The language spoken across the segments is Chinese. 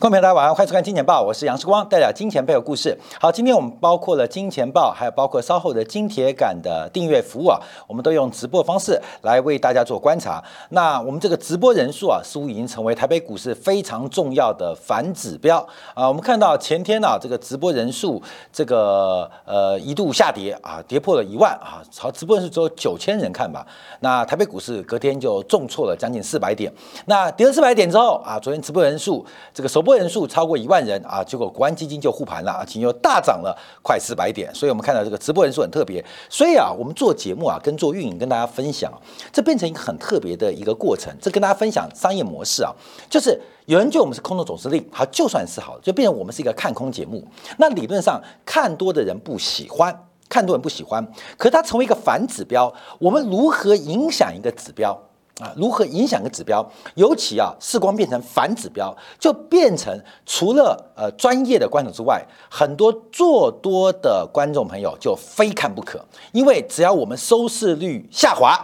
观众朋友，大家晚上好，欢迎收看《金钱报》，我是杨世光，带来金钱背后故事。好，今天我们包括了《金钱报》，还有包括稍后的金铁杆的订阅服务啊，我们都用直播方式来为大家做观察。那我们这个直播人数啊，似乎已经成为台北股市非常重要的反指标啊。我们看到前天呢，这个直播人数这个呃一度下跌啊，跌破了一万啊，好，直播人数只有九千人看吧。那台北股市隔天就重挫了将近四百点。那跌了四百点之后啊，昨天直播人数这个首播人数超过一万人啊，结果国安基金就护盘了，而且又大涨了快四百点，所以我们看到这个直播人数很特别。所以啊，我们做节目啊，跟做运营跟大家分享，这变成一个很特别的一个过程。这跟大家分享商业模式啊，就是有人觉得我们是空头总司令，好，就算是好，就变成我们是一个看空节目。那理论上看多的人不喜欢，看多人不喜欢，可它成为一个反指标，我们如何影响一个指标？啊，如何影响个指标？尤其啊，视光变成反指标，就变成除了呃专业的观众之外，很多做多的观众朋友就非看不可。因为只要我们收视率下滑，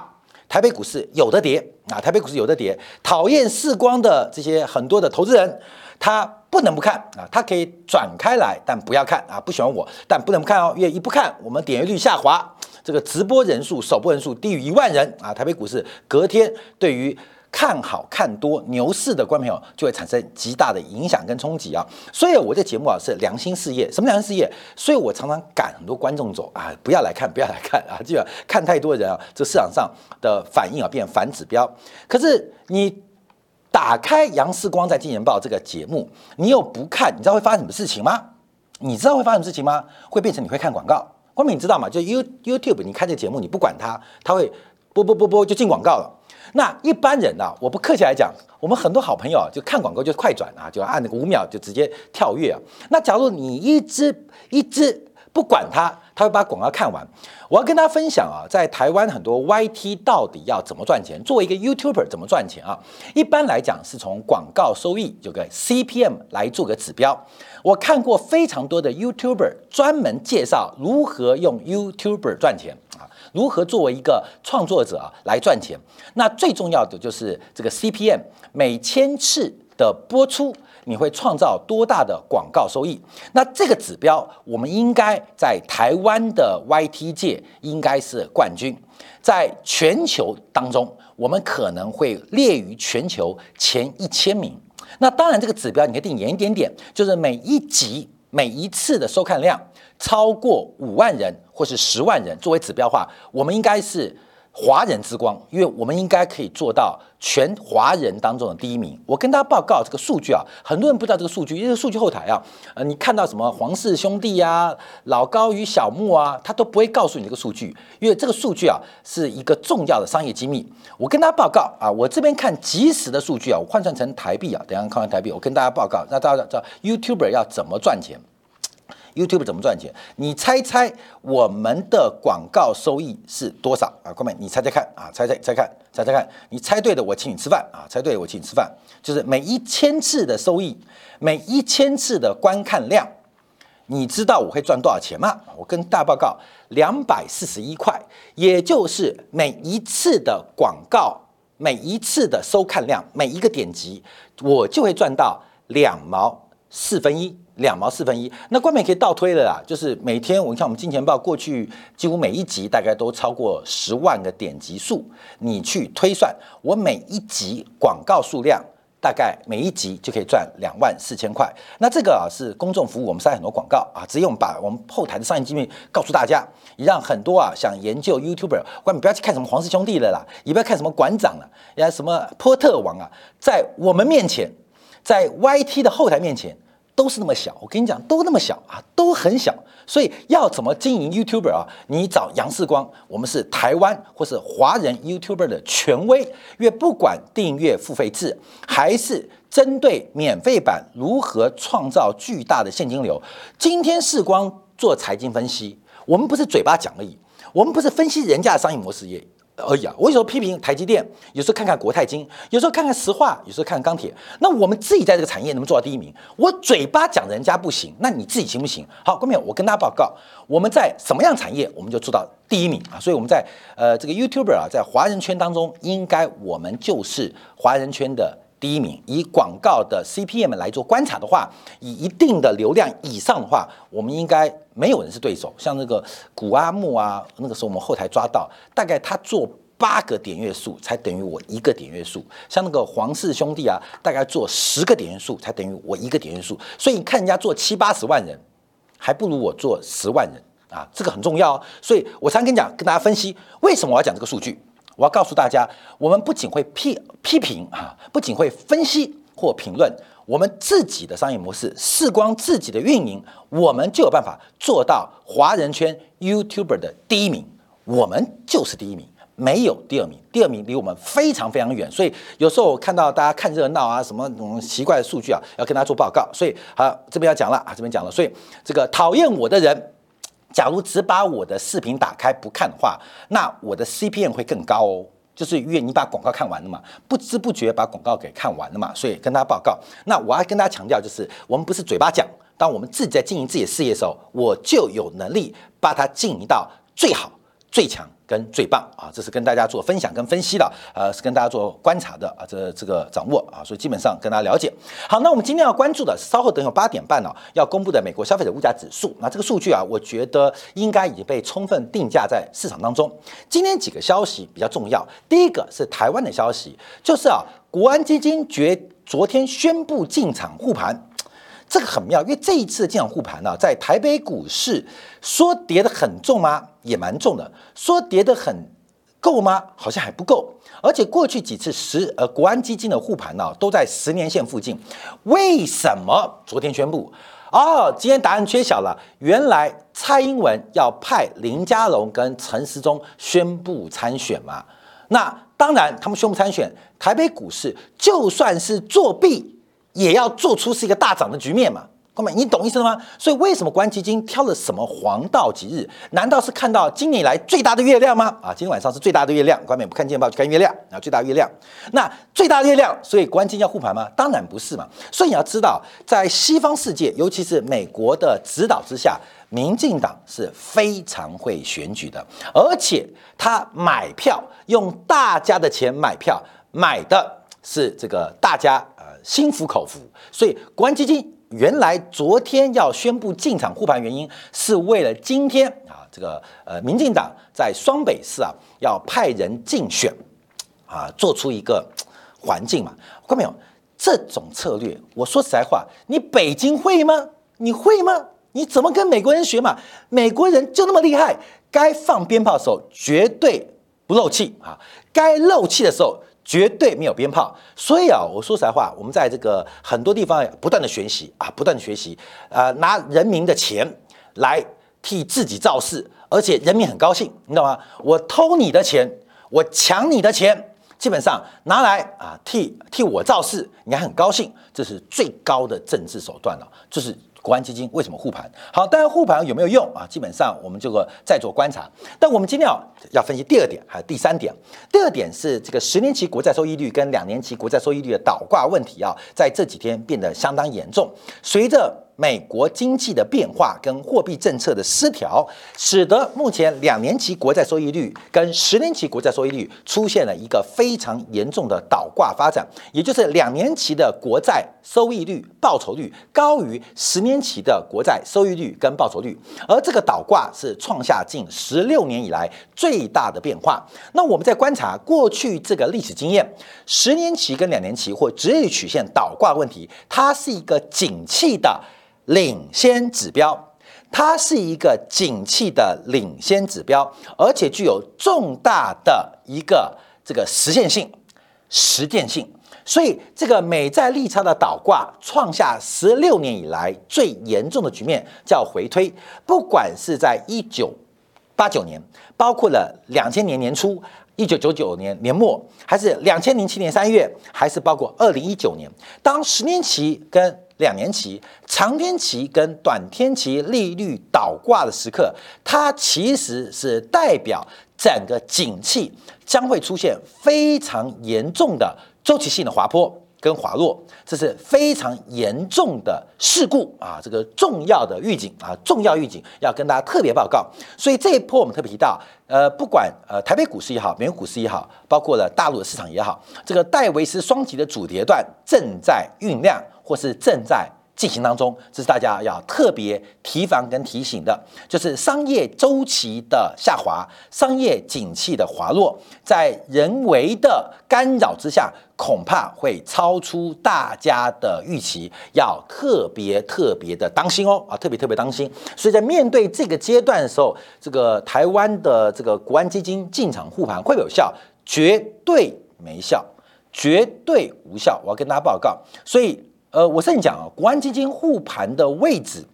台北股市有的跌啊，台北股市有的跌。讨厌视光的这些很多的投资人，他不能不看啊，他可以转开来，但不要看啊。不喜欢我，但不能不看哦，因为一不看，我们点阅率下滑。这个直播人数、首播人数低于一万人啊，台北股市隔天对于看好看多牛市的观众朋友就会产生极大的影响跟冲击啊。所以我这节目啊是良心事业，什么良心事业？所以我常常赶很多观众走啊，不要来看，不要来看啊，就要看太多人啊，这市场上的反应啊变反指标。可是你打开杨世光在《金钱报》这个节目，你又不看，你知道会发生什么事情吗？你知道会发生什么事情吗？会变成你会看广告。光明你知道吗？就 You YouTube，你看这节目，你不管它，它会播播播播就进广告了。那一般人呢？我不客气来讲，我们很多好朋友啊就看广告就快转啊，就按那个五秒就直接跳跃啊。那假如你一直一直不管它，他会把广告看完。我要跟大家分享啊，在台湾很多 YT 到底要怎么赚钱？作为一个 YouTuber 怎么赚钱啊？一般来讲是从广告收益有个 CPM 来做个指标。我看过非常多的 YouTuber 专门介绍如何用 YouTuber 赚钱啊，如何作为一个创作者来赚钱。那最重要的就是这个 CPM，每千次的播出你会创造多大的广告收益？那这个指标，我们应该在台湾的 YT 界应该是冠军，在全球当中，我们可能会列于全球前一千名。那当然，这个指标你可以定严一点点，就是每一集、每一次的收看量超过五万人或是十万人作为指标化，我们应该是华人之光，因为我们应该可以做到全华人当中的第一名。我跟大家报告这个数据啊，很多人不知道这个数据，因为数据后台啊，呃，你看到什么黄氏兄弟呀、老高与小木啊，他都不会告诉你这个数据，因为这个数据啊是一个重要的商业机密。我跟大家报告啊，我这边看即时的数据啊，我换算成台币啊，等下看完台币，我跟大家报告，那大家知道 YouTuber 要怎么赚钱？YouTube 怎么赚钱？你猜猜我们的广告收益是多少啊？各位，你猜猜看啊，猜猜猜看，猜猜看，你猜对的我请你吃饭啊，猜对我请你吃饭，就是每一千次的收益，每一千次的观看量，你知道我会赚多少钱吗？我跟大报告，两百四十一块，也就是每一次的广告，每一次的收看量，每一个点击，我就会赚到两毛四分一。两毛四分一，那冠冕可以倒推了啦，就是每天我看我们金钱豹过去几乎每一集大概都超过十万个点击数，你去推算，我每一集广告数量大概每一集就可以赚两万四千块。那这个啊是公众服务，我们塞很多广告啊，直接我们把我们后台的商业机密告诉大家，也让很多啊想研究 YouTuber，冠冕不要去看什么黄氏兄弟了啦，也不要看什么馆长了，呀什么波特王啊，在我们面前，在 YT 的后台面前。都是那么小，我跟你讲，都那么小啊，都很小。所以要怎么经营 YouTuber 啊？你找杨世光，我们是台湾或是华人 YouTuber 的权威。因为不管订阅付费制，还是针对免费版，如何创造巨大的现金流？今天世光做财经分析，我们不是嘴巴讲而已，我们不是分析人家的商业模式也。而已啊！我有时候批评台积电，有时候看看国泰金，有时候看看石化，有时候看看钢铁。那我们自己在这个产业能不能做到第一名？我嘴巴讲人家不行，那你自己行不行？好，各位，我跟大家报告，我们在什么样产业，我们就做到第一名啊！所以我们在呃这个 YouTuber 啊，在华人圈当中，应该我们就是华人圈的。第一名，以广告的 CPM 来做观察的话，以一定的流量以上的话，我们应该没有人是对手。像那个古阿木啊，那个时候我们后台抓到，大概他做八个点阅数才等于我一个点阅数。像那个黄氏兄弟啊，大概做十个点阅数才等于我一个点阅数。所以你看人家做七八十万人，还不如我做十万人啊，这个很重要。所以我常跟你讲，跟大家分析为什么我要讲这个数据。我要告诉大家，我们不仅会批批评啊，不仅会分析或评论，我们自己的商业模式，视光自己的运营，我们就有办法做到华人圈 YouTuber 的第一名。我们就是第一名，没有第二名，第二名离我们非常非常远。所以有时候我看到大家看热闹啊，什么种奇怪的数据啊，要跟大家做报告。所以好，这边要讲了啊，这边讲了。所以这个讨厌我的人。假如只把我的视频打开不看的话，那我的 CPM 会更高哦。就是因为你把广告看完了嘛，不知不觉把广告给看完了嘛，所以跟他报告。那我要跟大家强调，就是我们不是嘴巴讲，当我们自己在经营自己的事业的时候，我就有能力把它经营到最好、最强。跟最棒啊，这是跟大家做分享跟分析的，呃，是跟大家做观察的啊，这这个掌握啊，所以基本上跟大家了解。好，那我们今天要关注的是稍后等有八点半呢要公布的美国消费者物价指数。那这个数据啊，我觉得应该已经被充分定价在市场当中。今天几个消息比较重要，第一个是台湾的消息，就是啊，国安基金决昨天宣布进场护盘。这个很妙，因为这一次的进场护盘呢，在台北股市说跌得很重吗？也蛮重的。说跌得很够吗？好像还不够。而且过去几次十呃国安基金的护盘呢，都在十年线附近。为什么昨天宣布？哦，今天答案揭晓了。原来蔡英文要派林佳龙跟陈时中宣布参选嘛？那当然，他们宣布参选，台北股市就算是作弊。也要做出是一个大涨的局面嘛，哥们，你懂意思了吗？所以为什么国安基金挑了什么黄道吉日？难道是看到今年以来最大的月亮吗？啊，今天晚上是最大的月亮，官们不看见报去看月亮啊，最大月亮。那最大的月亮，所以国安基金要护盘吗？当然不是嘛。所以你要知道，在西方世界，尤其是美国的指导之下，民进党是非常会选举的，而且他买票用大家的钱买票，买的是这个大家。心服口服，所以国安基金原来昨天要宣布进场护盘，原因是为了今天啊，这个呃，民进党在双北市啊要派人竞选啊，做出一个环境嘛，看到没有？这种策略，我说实在话，你北京会吗？你会吗？你怎么跟美国人学嘛？美国人就那么厉害，该放鞭炮的时候绝对不漏气啊，该漏气的时候。绝对没有鞭炮，所以啊，我说实在话，我们在这个很多地方不断的学习啊，不断的学习，呃，拿人民的钱来替自己造势，而且人民很高兴，你知道吗？我偷你的钱，我抢你的钱，基本上拿来啊替替我造势，你还很高兴，这是最高的政治手段了，就是。国安基金为什么护盘？好，当然护盘有没有用啊？基本上我们这个在做观察。但我们今天啊要分析第二点，还有第三点。第二点是这个十年期国债收益率跟两年期国债收益率的倒挂问题啊，在这几天变得相当严重。随着美国经济的变化跟货币政策的失调，使得目前两年期国债收益率跟十年期国债收益率出现了一个非常严重的倒挂发展，也就是两年期的国债收益率报酬率高于十年期的国债收益率跟报酬率，而这个倒挂是创下近十六年以来最大的变化。那我们在观察过去这个历史经验，十年期跟两年期或直率曲线倒挂问题，它是一个景气的。领先指标，它是一个景气的领先指标，而且具有重大的一个这个实现性、实践性。所以，这个美债利差的倒挂创下十六年以来最严重的局面，叫回推。不管是在一九八九年，包括了两千年年初、一九九九年年末，还是两千零七年三月，还是包括二零一九年，当十年期跟两年期、长天期跟短天期利率倒挂的时刻，它其实是代表整个景气将会出现非常严重的周期性的滑坡。跟滑落，这是非常严重的事故啊！这个重要的预警啊，重要预警要跟大家特别报告。所以这一波我们特别提到，呃，不管呃台北股市也好，美国股市也好，包括了大陆的市场也好，这个戴维斯双极的主跌段正在酝酿，或是正在。进行当中，这是大家要特别提防跟提醒的，就是商业周期的下滑，商业景气的滑落，在人为的干扰之下，恐怕会超出大家的预期，要特别特别的当心哦啊，特别特别当心。所以在面对这个阶段的时候，这个台湾的这个国安基金进场护盘会有效？绝对没效，绝对无效。我要跟大家报告，所以。呃，我跟你讲啊，国安基金护盘的位置，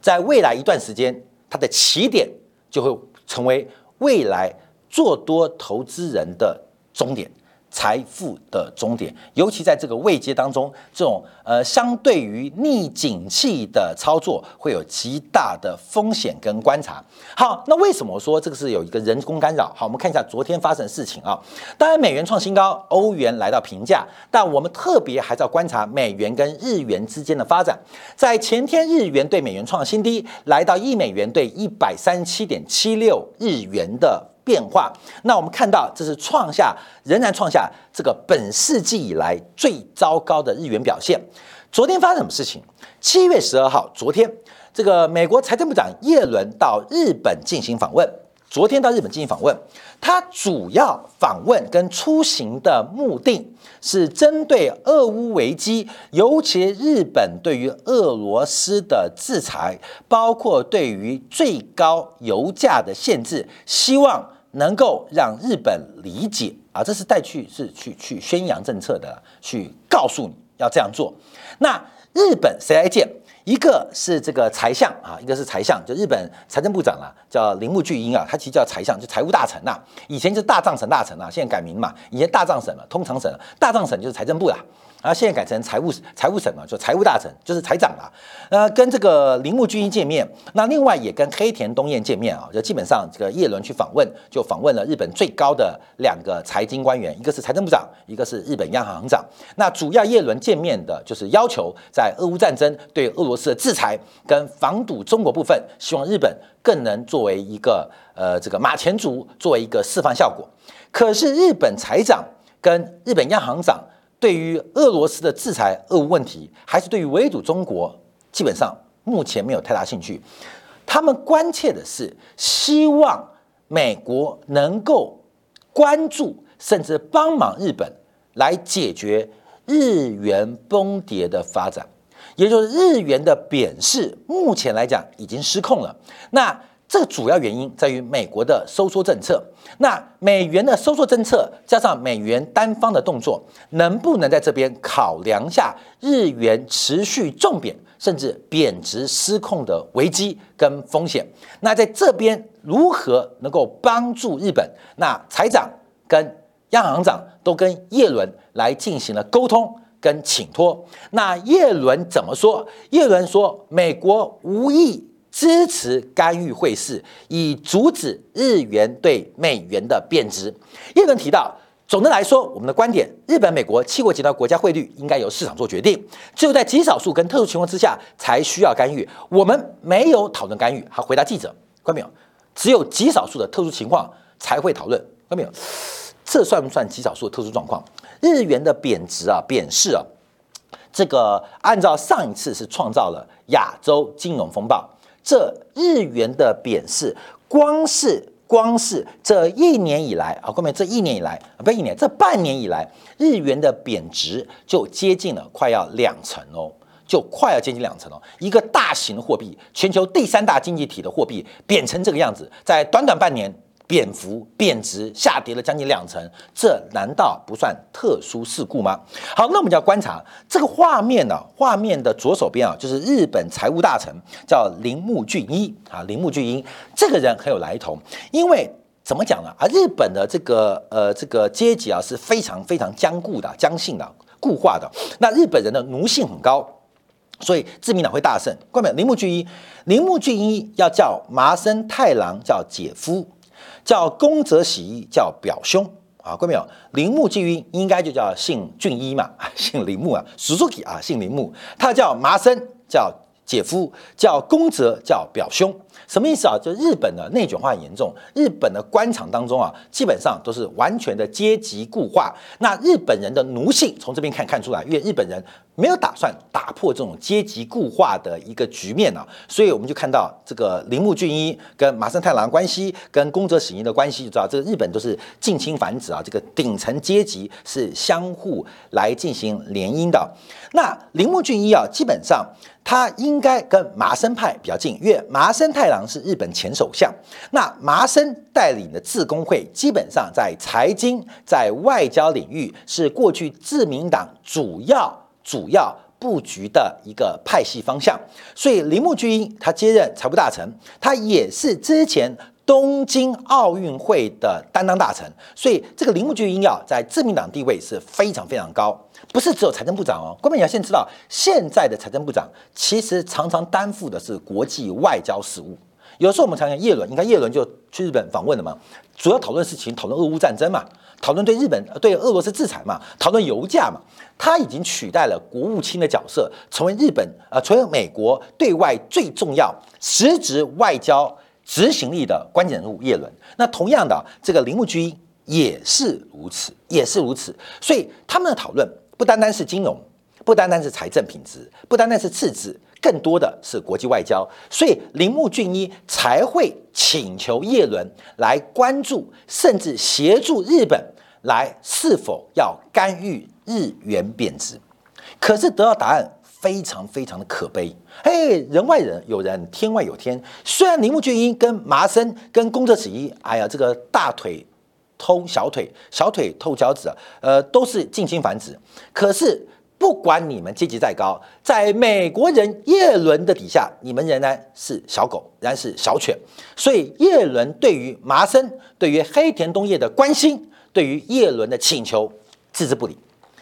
在未来一段时间，它的起点就会成为未来做多投资人的终点。财富的终点，尤其在这个位阶当中，这种呃，相对于逆景气的操作，会有极大的风险跟观察。好，那为什么说这个是有一个人工干扰？好，我们看一下昨天发生的事情啊。当然，美元创新高，欧元来到平价，但我们特别还是要观察美元跟日元之间的发展。在前天，日元对美元创新低，来到一美元对一百三十七点七六日元的。变化，那我们看到这是创下仍然创下这个本世纪以来最糟糕的日元表现。昨天发生什么事情？七月十二号，昨天这个美国财政部长耶伦到日本进行访问。昨天到日本进行访问，他主要访问跟出行的目的是针对俄乌危机，尤其日本对于俄罗斯的制裁，包括对于最高油价的限制，希望。能够让日本理解啊，这是带去是去去宣扬政策的，去告诉你要这样做。那日本谁来见？一个是这个财相啊，一个是财相，就日本财政部长啊，叫铃木巨英啊，他其实叫财相，就财务大臣呐。以前就是大藏省大臣啊，现在改名嘛，以前大藏省嘛，通常省，大藏省就是财政部啦。然后现在改成财务财务省嘛，就财务大臣，就是财长了。呃，跟这个铃木俊一见面，那另外也跟黑田东彦见面啊，就基本上这个叶伦去访问，就访问了日本最高的两个财经官员，一个是财政部长，一个是日本央行行长。那主要叶伦见面的就是要求在俄乌战争对俄罗斯的制裁跟防堵中国部分，希望日本更能作为一个呃这个马前卒，作为一个示范效果。可是日本财长跟日本央行长。对于俄罗斯的制裁、俄乌问题，还是对于围堵中国，基本上目前没有太大兴趣。他们关切的是，希望美国能够关注，甚至帮忙日本来解决日元崩跌的发展，也就是日元的贬势，目前来讲已经失控了。那这个主要原因在于美国的收缩政策。那美元的收缩政策加上美元单方的动作，能不能在这边考量下日元持续重贬甚至贬值失控的危机跟风险？那在这边如何能够帮助日本？那财长跟央行长都跟叶伦来进行了沟通跟请托。那叶伦怎么说？叶伦说，美国无意。支持干预汇市，以阻止日元对美元的贬值。耶伦提到，总的来说，我们的观点，日本、美国七国集团国家汇率应该由市场做决定，只有在极少数跟特殊情况之下才需要干预。我们没有讨论干预。他回答记者，看到没有？只有极少数的特殊情况才会讨论，看到没有？这算不算极少数的特殊状况？日元的贬值啊，贬势啊，这个按照上一次是创造了亚洲金融风暴。这日元的贬势，光是光是这一年以来啊，后面这一年以来啊，不是一年，这半年以来，日元的贬值就接近了快要两成哦，就快要接近两成哦。一个大型的货币，全球第三大经济体的货币贬成这个样子，在短短半年。贬幅、贬值、下跌了将近两成，这难道不算特殊事故吗？好，那我们就要观察这个画面呢。画面的左手边啊，就是日本财务大臣，叫铃木俊一啊。铃木俊一这个人很有来头，因为怎么讲呢？啊，日本的这个呃这个阶级啊是非常非常僵固的、僵性的、固化的。那日本人的奴性很高，所以自民党会大胜。关没有？铃木俊一，铃木俊一要叫麻生太郎叫姐夫。叫宫泽喜一叫表兄啊，各位没有？铃木俊一应该就叫姓俊一嘛，姓铃木啊，Suzuki 啊，姓铃木，他叫麻生，叫姐夫，叫宫泽，叫表兄。什么意思啊？就日本的内卷化很严重，日本的官场当中啊，基本上都是完全的阶级固化。那日本人的奴性从这边看看出来，因为日本人没有打算打破这种阶级固化的一个局面啊，所以我们就看到这个铃木俊一跟麻生太郎关系，跟宫泽喜一的关系，就知道这个日本都是近亲繁殖啊，这个顶层阶级是相互来进行联姻的。那铃木俊一啊，基本上。他应该跟麻生派比较近，因为麻生太郎是日本前首相。那麻生带领的自工会，基本上在财经、在外交领域是过去自民党主要主要布局的一个派系方向。所以铃木俊一他接任财务大臣，他也是之前东京奥运会的担当大臣。所以这个铃木俊一啊，在自民党地位是非常非常高。不是只有财政部长哦，各位你要先知道，现在的财政部长其实常常担负的是国际外交事务。有时候我们常讲叶伦，你看叶伦就去日本访问了嘛，主要讨论事情，讨论俄乌战争嘛，讨论对日本、对俄罗斯制裁嘛，讨论油价嘛。他已经取代了国务卿的角色，成为日本呃，成为美国对外最重要、实质外交执行力的关键人物。叶伦，那同样的，这个铃木俊一也是如此，也是如此。所以他们的讨论。不单单是金融，不单单是财政品质，不单单是赤字，更多的是国际外交。所以铃木俊一才会请求叶伦来关注，甚至协助日本来是否要干预日元贬值。可是得到答案非常非常的可悲。嘿，人外人有人，天外有天。虽然铃木俊一跟麻生、跟宫泽喜一，哎呀，这个大腿。偷小腿，小腿偷脚趾，呃，都是近亲繁殖。可是不管你们阶级再高，在美国人叶伦的底下，你们仍然是小狗，仍然是小犬。所以叶伦对于麻生、对于黑田东彦的关心，对于叶伦的请求置之不理，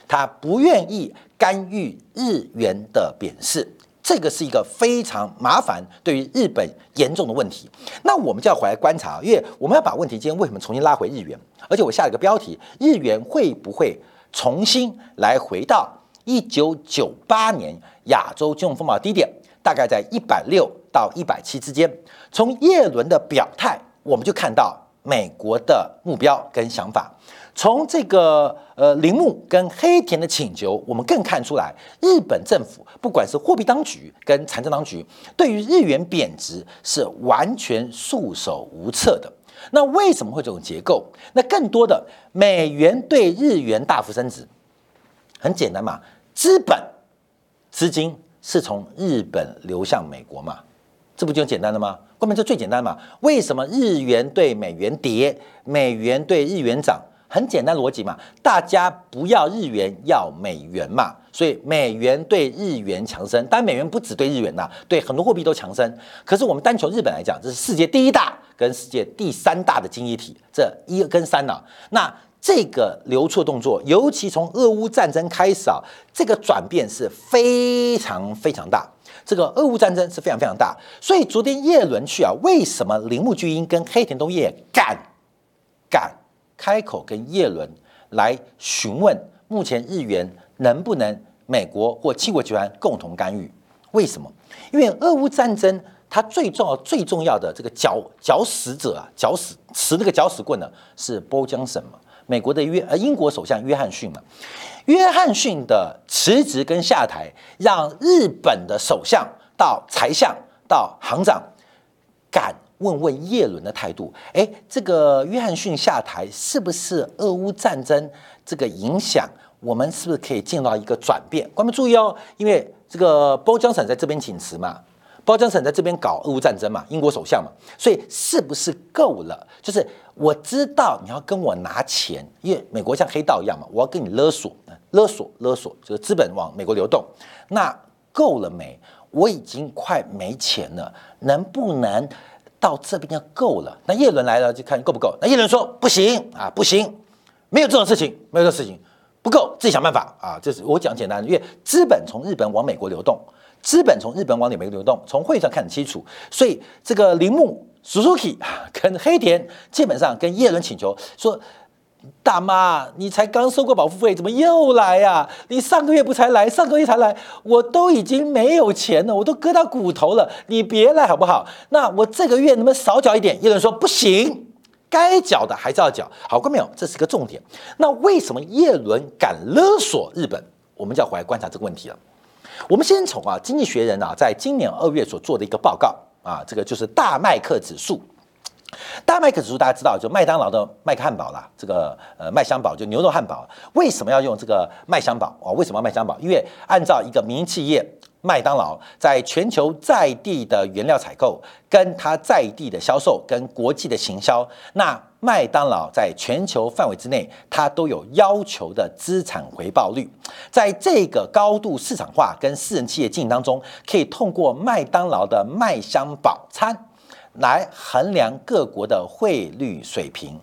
他不愿意干预日元的贬势。这个是一个非常麻烦，对于日本严重的问题。那我们就要回来观察，因为我们要把问题今天为什么重新拉回日元？而且我下了一个标题：日元会不会重新来回到一九九八年亚洲金融风暴低点，大概在一百六到一百七之间？从叶伦的表态，我们就看到美国的目标跟想法。从这个呃铃木跟黑田的请求，我们更看出来，日本政府不管是货币当局跟财政当局，对于日元贬值是完全束手无策的。那为什么会这种结构？那更多的美元对日元大幅升值，很简单嘛，资本资金是从日本流向美国嘛，这不就简单了吗？关键这最简单嘛，为什么日元对美元跌，美元对日元涨？很简单逻辑嘛，大家不要日元，要美元嘛，所以美元对日元强升。但美元不只对日元呐，对很多货币都强升。可是我们单从日本来讲，这是世界第一大跟世界第三大的经济体，这一跟三呢，那这个流出动作，尤其从俄乌战争开始啊，这个转变是非常非常大。这个俄乌战争是非常非常大，所以昨天叶伦去啊，为什么铃木俊英跟黑田东彦敢敢？开口跟叶伦来询问，目前日元能不能美国或七国集团共同干预？为什么？因为俄乌战争它最重要、最重要的这个搅搅死者啊，搅死持那个搅死棍的是波江省嘛？美国的约呃英国首相约翰逊嘛？约翰逊的辞职跟下台，让日本的首相到财相到行长敢。问问叶伦的态度，哎，这个约翰逊下台是不是俄乌战争这个影响？我们是不是可以见到一个转变？观众注意哦，因为这个包江省在这边请辞嘛，包江省在这边搞俄乌战争嘛，英国首相嘛，所以是不是够了？就是我知道你要跟我拿钱，因为美国像黑道一样嘛，我要跟你勒索，勒索，勒索，就是资本往美国流动，那够了没？我已经快没钱了，能不能？到这边就够了。那叶伦来了就看够不够。那叶伦说不行啊，不行，没有这种事情，没有这种事情，不够，自己想办法啊。这是我讲简单的，因为资本从日本往美国流动，资本从日本往美国流动，从会上看很清楚。所以这个铃木 Suzuki 跟黑田基本上跟叶伦请求说，大妈，你才刚收过保护费，怎么又来呀？你上个月不才来，上个月才来，我都已经没有钱了，我都割到骨头了，你别来好不好？那我这个月能不能少缴一点？有人说不行，该缴的还是要缴。好，过没有？这是个重点。那为什么叶伦敢勒索日本？我们就要回来观察这个问题了。我们先从啊，《经济学人》啊，在今年二月所做的一个报告啊，这个就是大麦克指数。大麦克指数大家知道，就麦当劳的麦克汉堡啦，这个呃麦香堡就牛肉汉堡，为什么要用这个麦香堡啊？为什么要麦香堡？因为按照一个民营企业麦当劳在全球在地的原料采购、跟它在地的销售、跟国际的行销，那麦当劳在全球范围之内，它都有要求的资产回报率。在这个高度市场化跟私人企业经营当中，可以通过麦当劳的麦香堡餐。来衡量各国的汇率水平，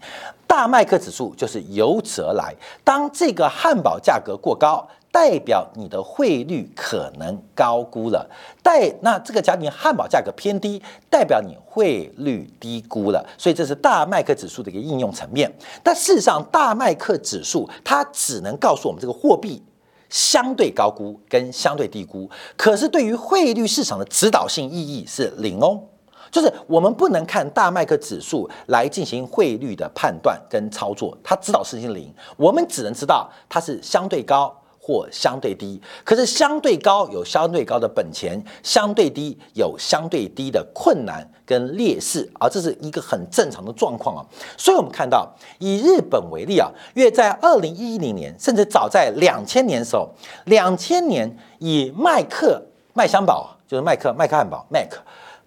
大麦克指数就是由此而来。当这个汉堡价格过高，代表你的汇率可能高估了；代那这个家庭汉堡价格偏低，代表你汇率低估了。所以这是大麦克指数的一个应用层面。但事实上，大麦克指数它只能告诉我们这个货币相对高估跟相对低估，可是对于汇率市场的指导性意义是零哦。就是我们不能看大麦克指数来进行汇率的判断跟操作，它指导事情零，我们只能知道它是相对高或相对低。可是相对高有相对高的本钱，相对低有相对低的困难跟劣势，而这是一个很正常的状况啊。所以我们看到以日本为例啊，因为在二零一零年，甚至早在两千年的时候，两千年以麦克麦香堡就是麦克麦克汉堡 Mac。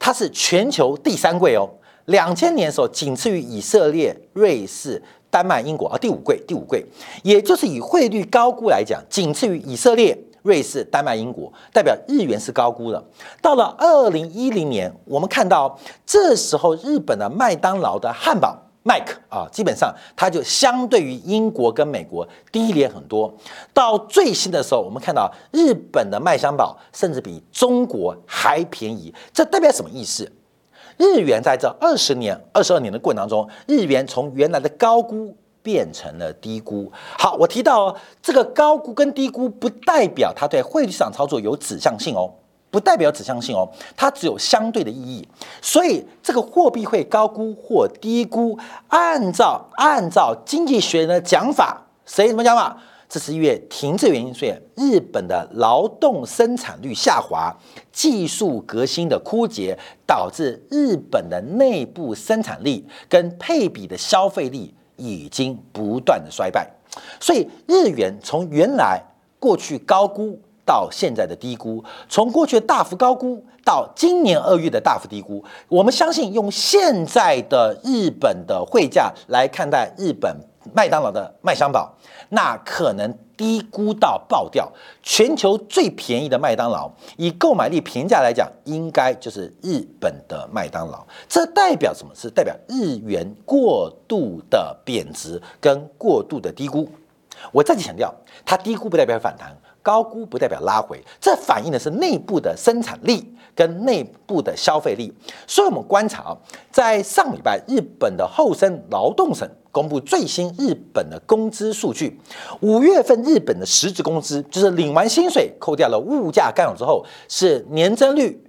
它是全球第三贵哦，两千年的时候仅次于以色列、瑞士、丹麦、英国啊，第五贵，第五贵，也就是以汇率高估来讲，仅次于以色列、瑞士、丹麦、英国，代表日元是高估的。到了二零一零年，我们看到这时候日本的麦当劳的汉堡。麦克啊，基本上它就相对于英国跟美国低廉很多。到最新的时候，我们看到日本的麦香堡甚至比中国还便宜。这代表什么意思？日元在这二十年、二十二年的过程当中，日元从原来的高估变成了低估。好，我提到这个高估跟低估，不代表它对汇率市场操作有指向性哦。不代表指向性哦，它只有相对的意义。所以这个货币会高估或低估，按照按照经济学人的讲法，谁怎么讲法？这是因为停滞原因，所以日本的劳动生产率下滑，技术革新的枯竭，导致日本的内部生产力跟配比的消费力已经不断的衰败。所以日元从原来过去高估。到现在的低估，从过去的大幅高估到今年二月的大幅低估，我们相信用现在的日本的汇价来看待日本麦当劳的麦香堡，那可能低估到爆掉。全球最便宜的麦当劳，以购买力平价来讲，应该就是日本的麦当劳。这代表什么？是代表日元过度的贬值跟过度的低估。我再次强调，它低估不代表反弹。高估不代表拉回，这反映的是内部的生产力跟内部的消费力。所以，我们观察啊，在上礼拜，日本的厚生劳动省公布最新日本的工资数据，五月份日本的实质工资，就是领完薪水扣掉了物价干扰之后，是年增率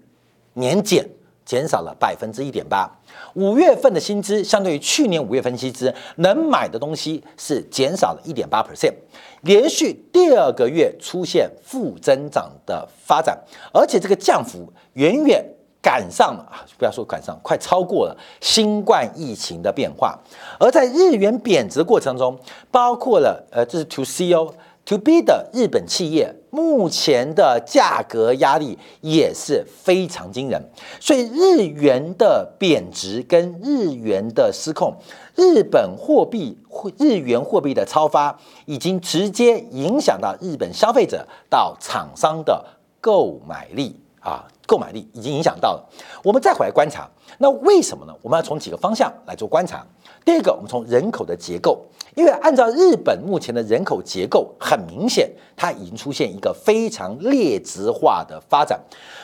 年减。减少了百分之一点八，五月份的薪资相对于去年五月份薪资能买的东西是减少了一点八 percent，连续第二个月出现负增长的发展，而且这个降幅远远赶上了啊，不要说赶上，快超过了新冠疫情的变化，而在日元贬值过程中，包括了呃，这是 to C O。To B 的日本企业目前的价格压力也是非常惊人，所以日元的贬值跟日元的失控，日本货币日元货币的超发，已经直接影响到日本消费者到厂商的购买力。啊，购买力已经影响到了。我们再回来观察，那为什么呢？我们要从几个方向来做观察。第一个，我们从人口的结构。因为按照日本目前的人口结构，很明显，它已经出现一个非常劣质化的发展。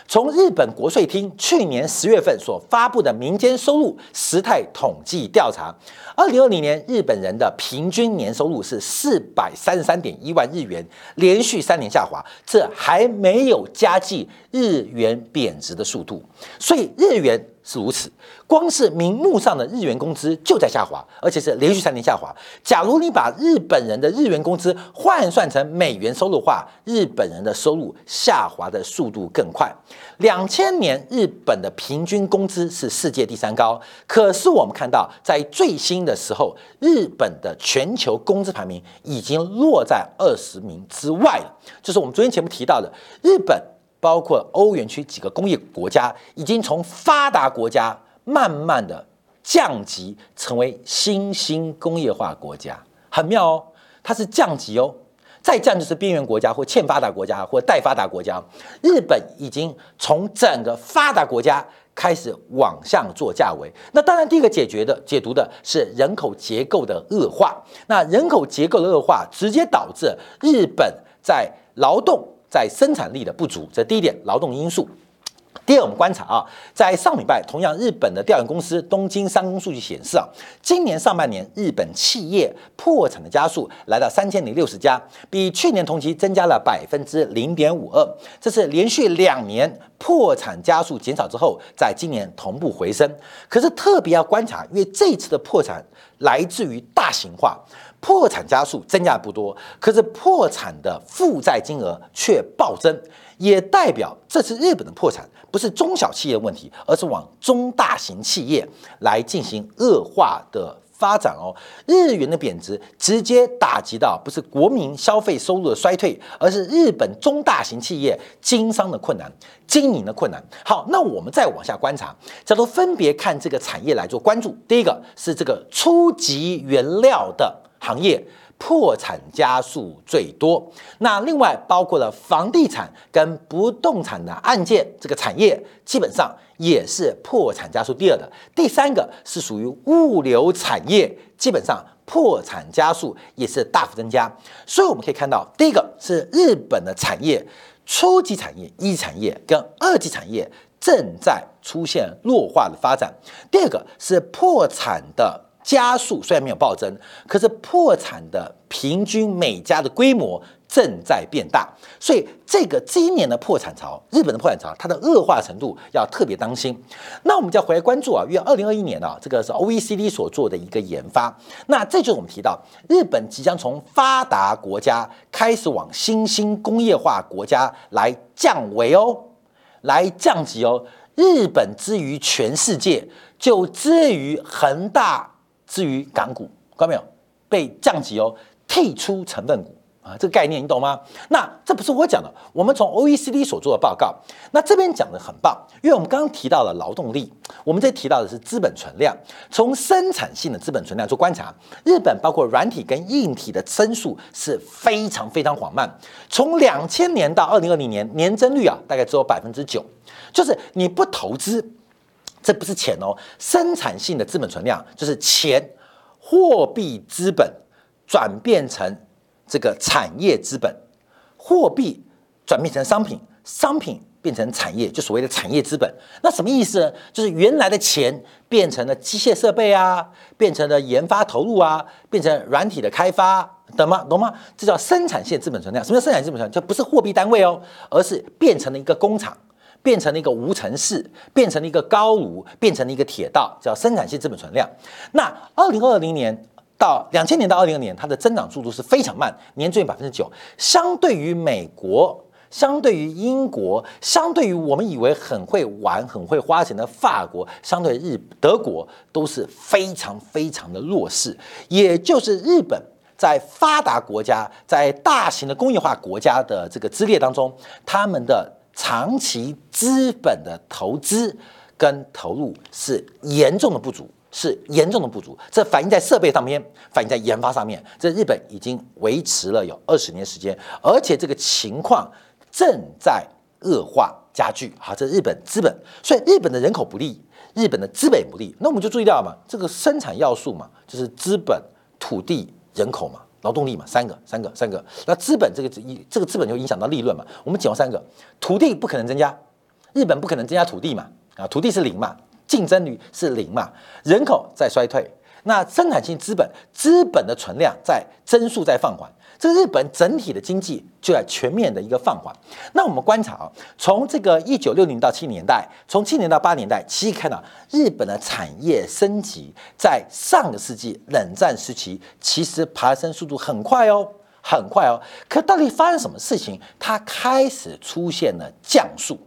从日本国税厅去年十月份所发布的民间收入时态统计调查，二零二零年日本人的平均年收入是四百三十三点一万日元，连续三年下滑，这还没有加计日元贬值的速度，所以日元。是如此，光是名目上的日元工资就在下滑，而且是连续三年下滑。假如你把日本人的日元工资换算成美元收入的话，日本人的收入下滑的速度更快。两千年日本的平均工资是世界第三高，可是我们看到在最新的时候，日本的全球工资排名已经落在二十名之外了。就是我们昨天节目提到的日本。包括欧元区几个工业国家，已经从发达国家慢慢的降级，成为新兴工业化国家，很妙哦，它是降级哦，再降就是边缘国家或欠发达国家或待发达国家。日本已经从整个发达国家开始往上做价位。那当然，第一个解决的解读的是人口结构的恶化。那人口结构的恶化，直接导致日本在劳动。在生产力的不足，这第一点劳动因素。第二，我们观察啊，在上礼拜，同样日本的调研公司东京商工数据显示啊，今年上半年日本企业破产的加速来到三千零六十家，比去年同期增加了百分之零点五二，这是连续两年破产加速减少之后，在今年同步回升。可是特别要观察，因为这次的破产来自于大型化。破产加速增加不多，可是破产的负债金额却暴增，也代表这次日本的破产不是中小企业问题，而是往中大型企业来进行恶化的发展哦。日元的贬值直接打击到不是国民消费收入的衰退，而是日本中大型企业经商的困难、经营的困难。好，那我们再往下观察，叫做分别看这个产业来做关注。第一个是这个初级原料的。行业破产加速最多，那另外包括了房地产跟不动产的案件，这个产业基本上也是破产加速第二的。第三个是属于物流产业，基本上破产加速也是大幅增加。所以我们可以看到，第一个是日本的产业初级产业、一产业跟二级产业正在出现弱化的发展；第二个是破产的。加速虽然没有暴增，可是破产的平均每家的规模正在变大，所以这个今年的破产潮，日本的破产潮，它的恶化程度要特别当心。那我们就要回来关注啊，因为二零二一年啊，这个是 OECD 所做的一个研发，那这就是我们提到日本即将从发达国家开始往新兴工业化国家来降维哦，来降级哦。日本之于全世界，就之于恒大。至于港股，看到没有？被降级哦，退出成分股啊，这个概念你懂吗？那这不是我讲的，我们从 OECD 所做的报告。那这边讲的很棒，因为我们刚刚提到了劳动力，我们这提到的是资本存量。从生产性的资本存量做观察，日本包括软体跟硬体的增速是非常非常缓慢。从两千年到二零二零年，年增率啊大概只有百分之九，就是你不投资。这不是钱哦，生产性的资本存量就是钱，货币资本转变成这个产业资本，货币转变成商品，商品变成产业，就所谓的产业资本。那什么意思呢？就是原来的钱变成了机械设备啊，变成了研发投入啊，变成软体的开发，懂吗？懂吗？这叫生产线资本存量。什么叫生产资本存量？就不是货币单位哦，而是变成了一个工厂。变成了一个无尘室，变成了一个高炉，变成了一个铁道，叫生产性资本存量。那二零二零年到两千年到二零二年，它的增长速度是非常慢，年增百分之九。相对于美国，相对于英国，相对于我们以为很会玩、很会花钱的法国，相对日德国都是非常非常的弱势。也就是日本在发达国家、在大型的工业化国家的这个之列当中，他们的。长期资本的投资跟投入是严重的不足，是严重的不足。这反映在设备上面，反映在研发上面。这日本已经维持了有二十年时间，而且这个情况正在恶化。加剧。好，这日本资本，所以日本的人口不利，日本的资本也不利。那我们就注意到嘛，这个生产要素嘛，就是资本、土地、人口嘛，劳动力嘛，三个、三个、三个。那资本这个一这个资本就影响到利润嘛。我们讲三个，土地不可能增加，日本不可能增加土地嘛，啊，土地是零嘛，竞争率是零嘛，人口在衰退。那生产性资本，资本的存量在增速在放缓，这日本整体的经济就在全面的一个放缓。那我们观察啊，从这个一九六零到七零年代，从七零到八年代，其实看到日本的产业升级，在上个世纪冷战时期，其实爬升速度很快哦，很快哦。可到底发生什么事情，它开始出现了降速。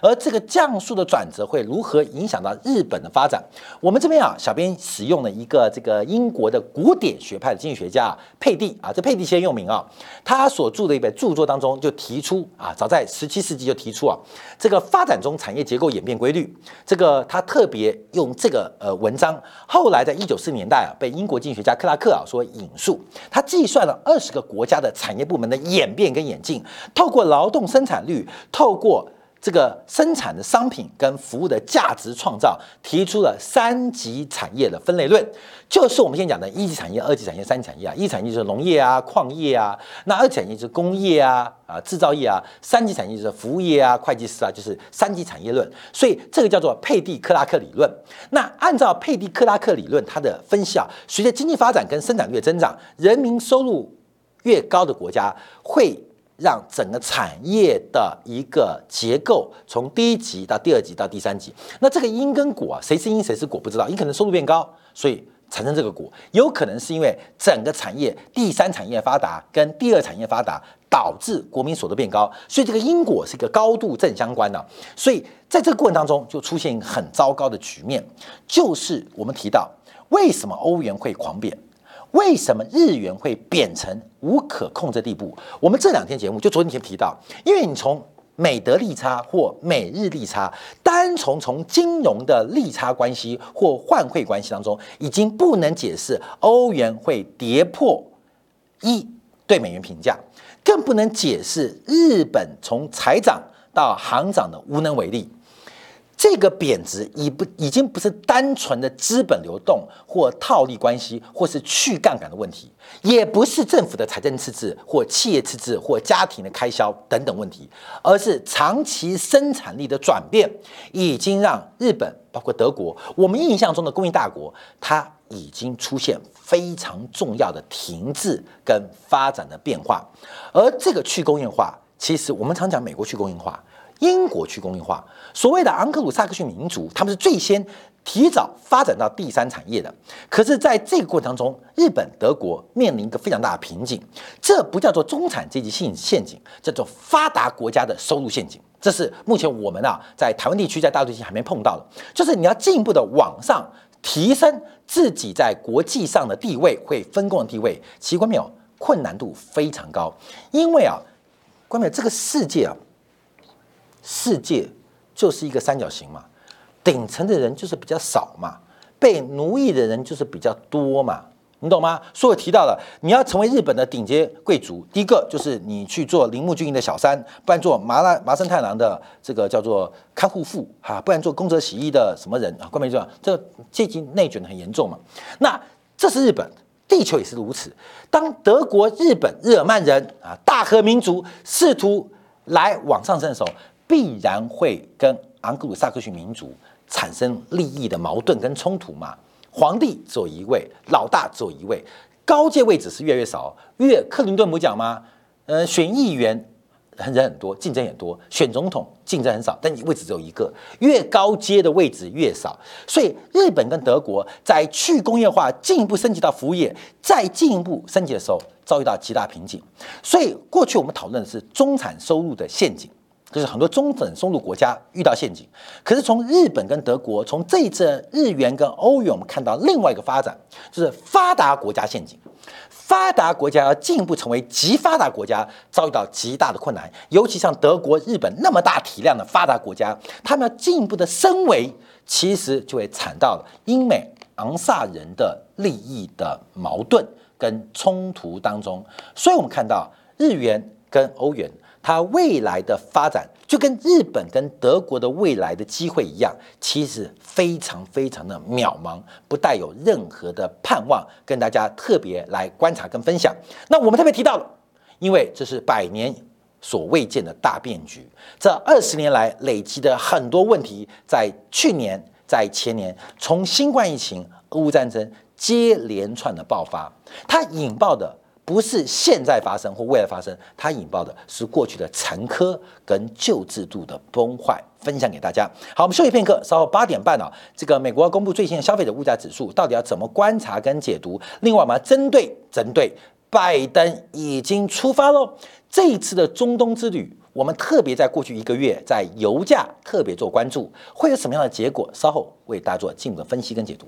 而这个降速的转折会如何影响到日本的发展？我们这边啊，小编使用了一个这个英国的古典学派的经济学家佩蒂啊，这佩蒂先用名啊，他所著的一本著作当中就提出啊，早在十七世纪就提出啊，这个发展中产业结构演变规律。这个他特别用这个呃文章，后来在一九四年代啊，被英国经济学家克拉克啊所引述。他计算了二十个国家的产业部门的演变跟演进，透过劳动生产率，透过这个生产的商品跟服务的价值创造，提出了三级产业的分类论，就是我们现在讲的一级产业、二级产业、三级产业啊。一级产业就是农业啊、矿业啊，那二级产业就是工业啊、啊制造业啊，三级产业就是服务业啊、会计师啊，就是三级产业论。所以这个叫做佩蒂克拉克理论。那按照佩蒂克拉克理论，它的分析啊，随着经济发展跟生产率的增长，人民收入越高的国家会。让整个产业的一个结构从第一级到第二级到第三级，那这个因跟果啊，谁是因谁是果不知道。因可能收入变高，所以产生这个果；有可能是因为整个产业第三产业发达跟第二产业发达导致国民所得变高，所以这个因果是一个高度正相关的。所以在这个过程当中就出现很糟糕的局面，就是我们提到为什么欧元会狂贬。为什么日元会贬成无可控制地步？我们这两天节目就昨天提到，因为你从美德利差或美日利差，单从从金融的利差关系或换汇关系当中，已经不能解释欧元会跌破一对美元评价，更不能解释日本从财长到行长的无能为力。这个贬值已不已经不是单纯的资本流动或套利关系，或是去杠杆的问题，也不是政府的财政赤字或企业赤字或家庭的开销等等问题，而是长期生产力的转变，已经让日本包括德国，我们印象中的工业大国，它已经出现非常重要的停滞跟发展的变化。而这个去工业化，其实我们常讲美国去工业化。英国去工业化，所谓的昂克鲁萨克逊民族，他们是最先提早发展到第三产业的。可是，在这个过程当中，日本、德国面临一个非常大的瓶颈，这不叫做中产阶级性陷阱，叫做发达国家的收入陷阱。这是目前我们啊在台湾地区、在大陆地区还没碰到的，就是你要进一步的往上提升自己在国际上的地位，会分工的地位，奇观没有？困难度非常高，因为啊，关没有这个世界啊。世界就是一个三角形嘛，顶层的人就是比较少嘛，被奴役的人就是比较多嘛，你懂吗？所以我提到了，你要成为日本的顶级贵族，第一个就是你去做铃木俊英的小三，不然做麻辣麻生太郎的这个叫做看护妇哈，不然做宫泽洗衣的什么人啊？关没重这个阶级内卷的很严重嘛。那这是日本，地球也是如此。当德国、日本、日耳曼人啊，大和民族试图来往上升的时候。必然会跟昂格鲁萨克逊民族产生利益的矛盾跟冲突嘛？皇帝只有一位，老大只有一位，高阶位置是越来越少。越克林顿不讲吗？呃，选议员人很多，竞争也多；选总统竞争很少，但你位置只有一个。越高阶的位置越少，所以日本跟德国在去工业化进一步升级到服务业，再进一步升级的时候，遭遇到极大瓶颈。所以过去我们讨论的是中产收入的陷阱。就是很多中等收入国家遇到陷阱，可是从日本跟德国，从这一次日元跟欧元，我们看到另外一个发展，就是发达国家陷阱。发达国家要进一步成为极发达国家，遭遇到极大的困难。尤其像德国、日本那么大体量的发达国家，他们要进一步的升维，其实就会惨到了英美昂萨人的利益的矛盾跟冲突当中。所以我们看到日元跟欧元。它未来的发展就跟日本跟德国的未来的机会一样，其实非常非常的渺茫，不带有任何的盼望，跟大家特别来观察跟分享。那我们特别提到了，因为这是百年所未见的大变局，这二十年来累积的很多问题，在去年、在前年，从新冠疫情、俄乌战争接连串的爆发，它引爆的。不是现在发生或未来发生，它引爆的是过去的残科跟旧制度的崩坏。分享给大家。好，我们休息片刻，稍后八点半啊，这个美国公布最新的消费者物价指数，到底要怎么观察跟解读？另外，我们要针对针对拜登已经出发喽，这一次的中东之旅，我们特别在过去一个月在油价特别做关注，会有什么样的结果？稍后为大家做进一步分析跟解读。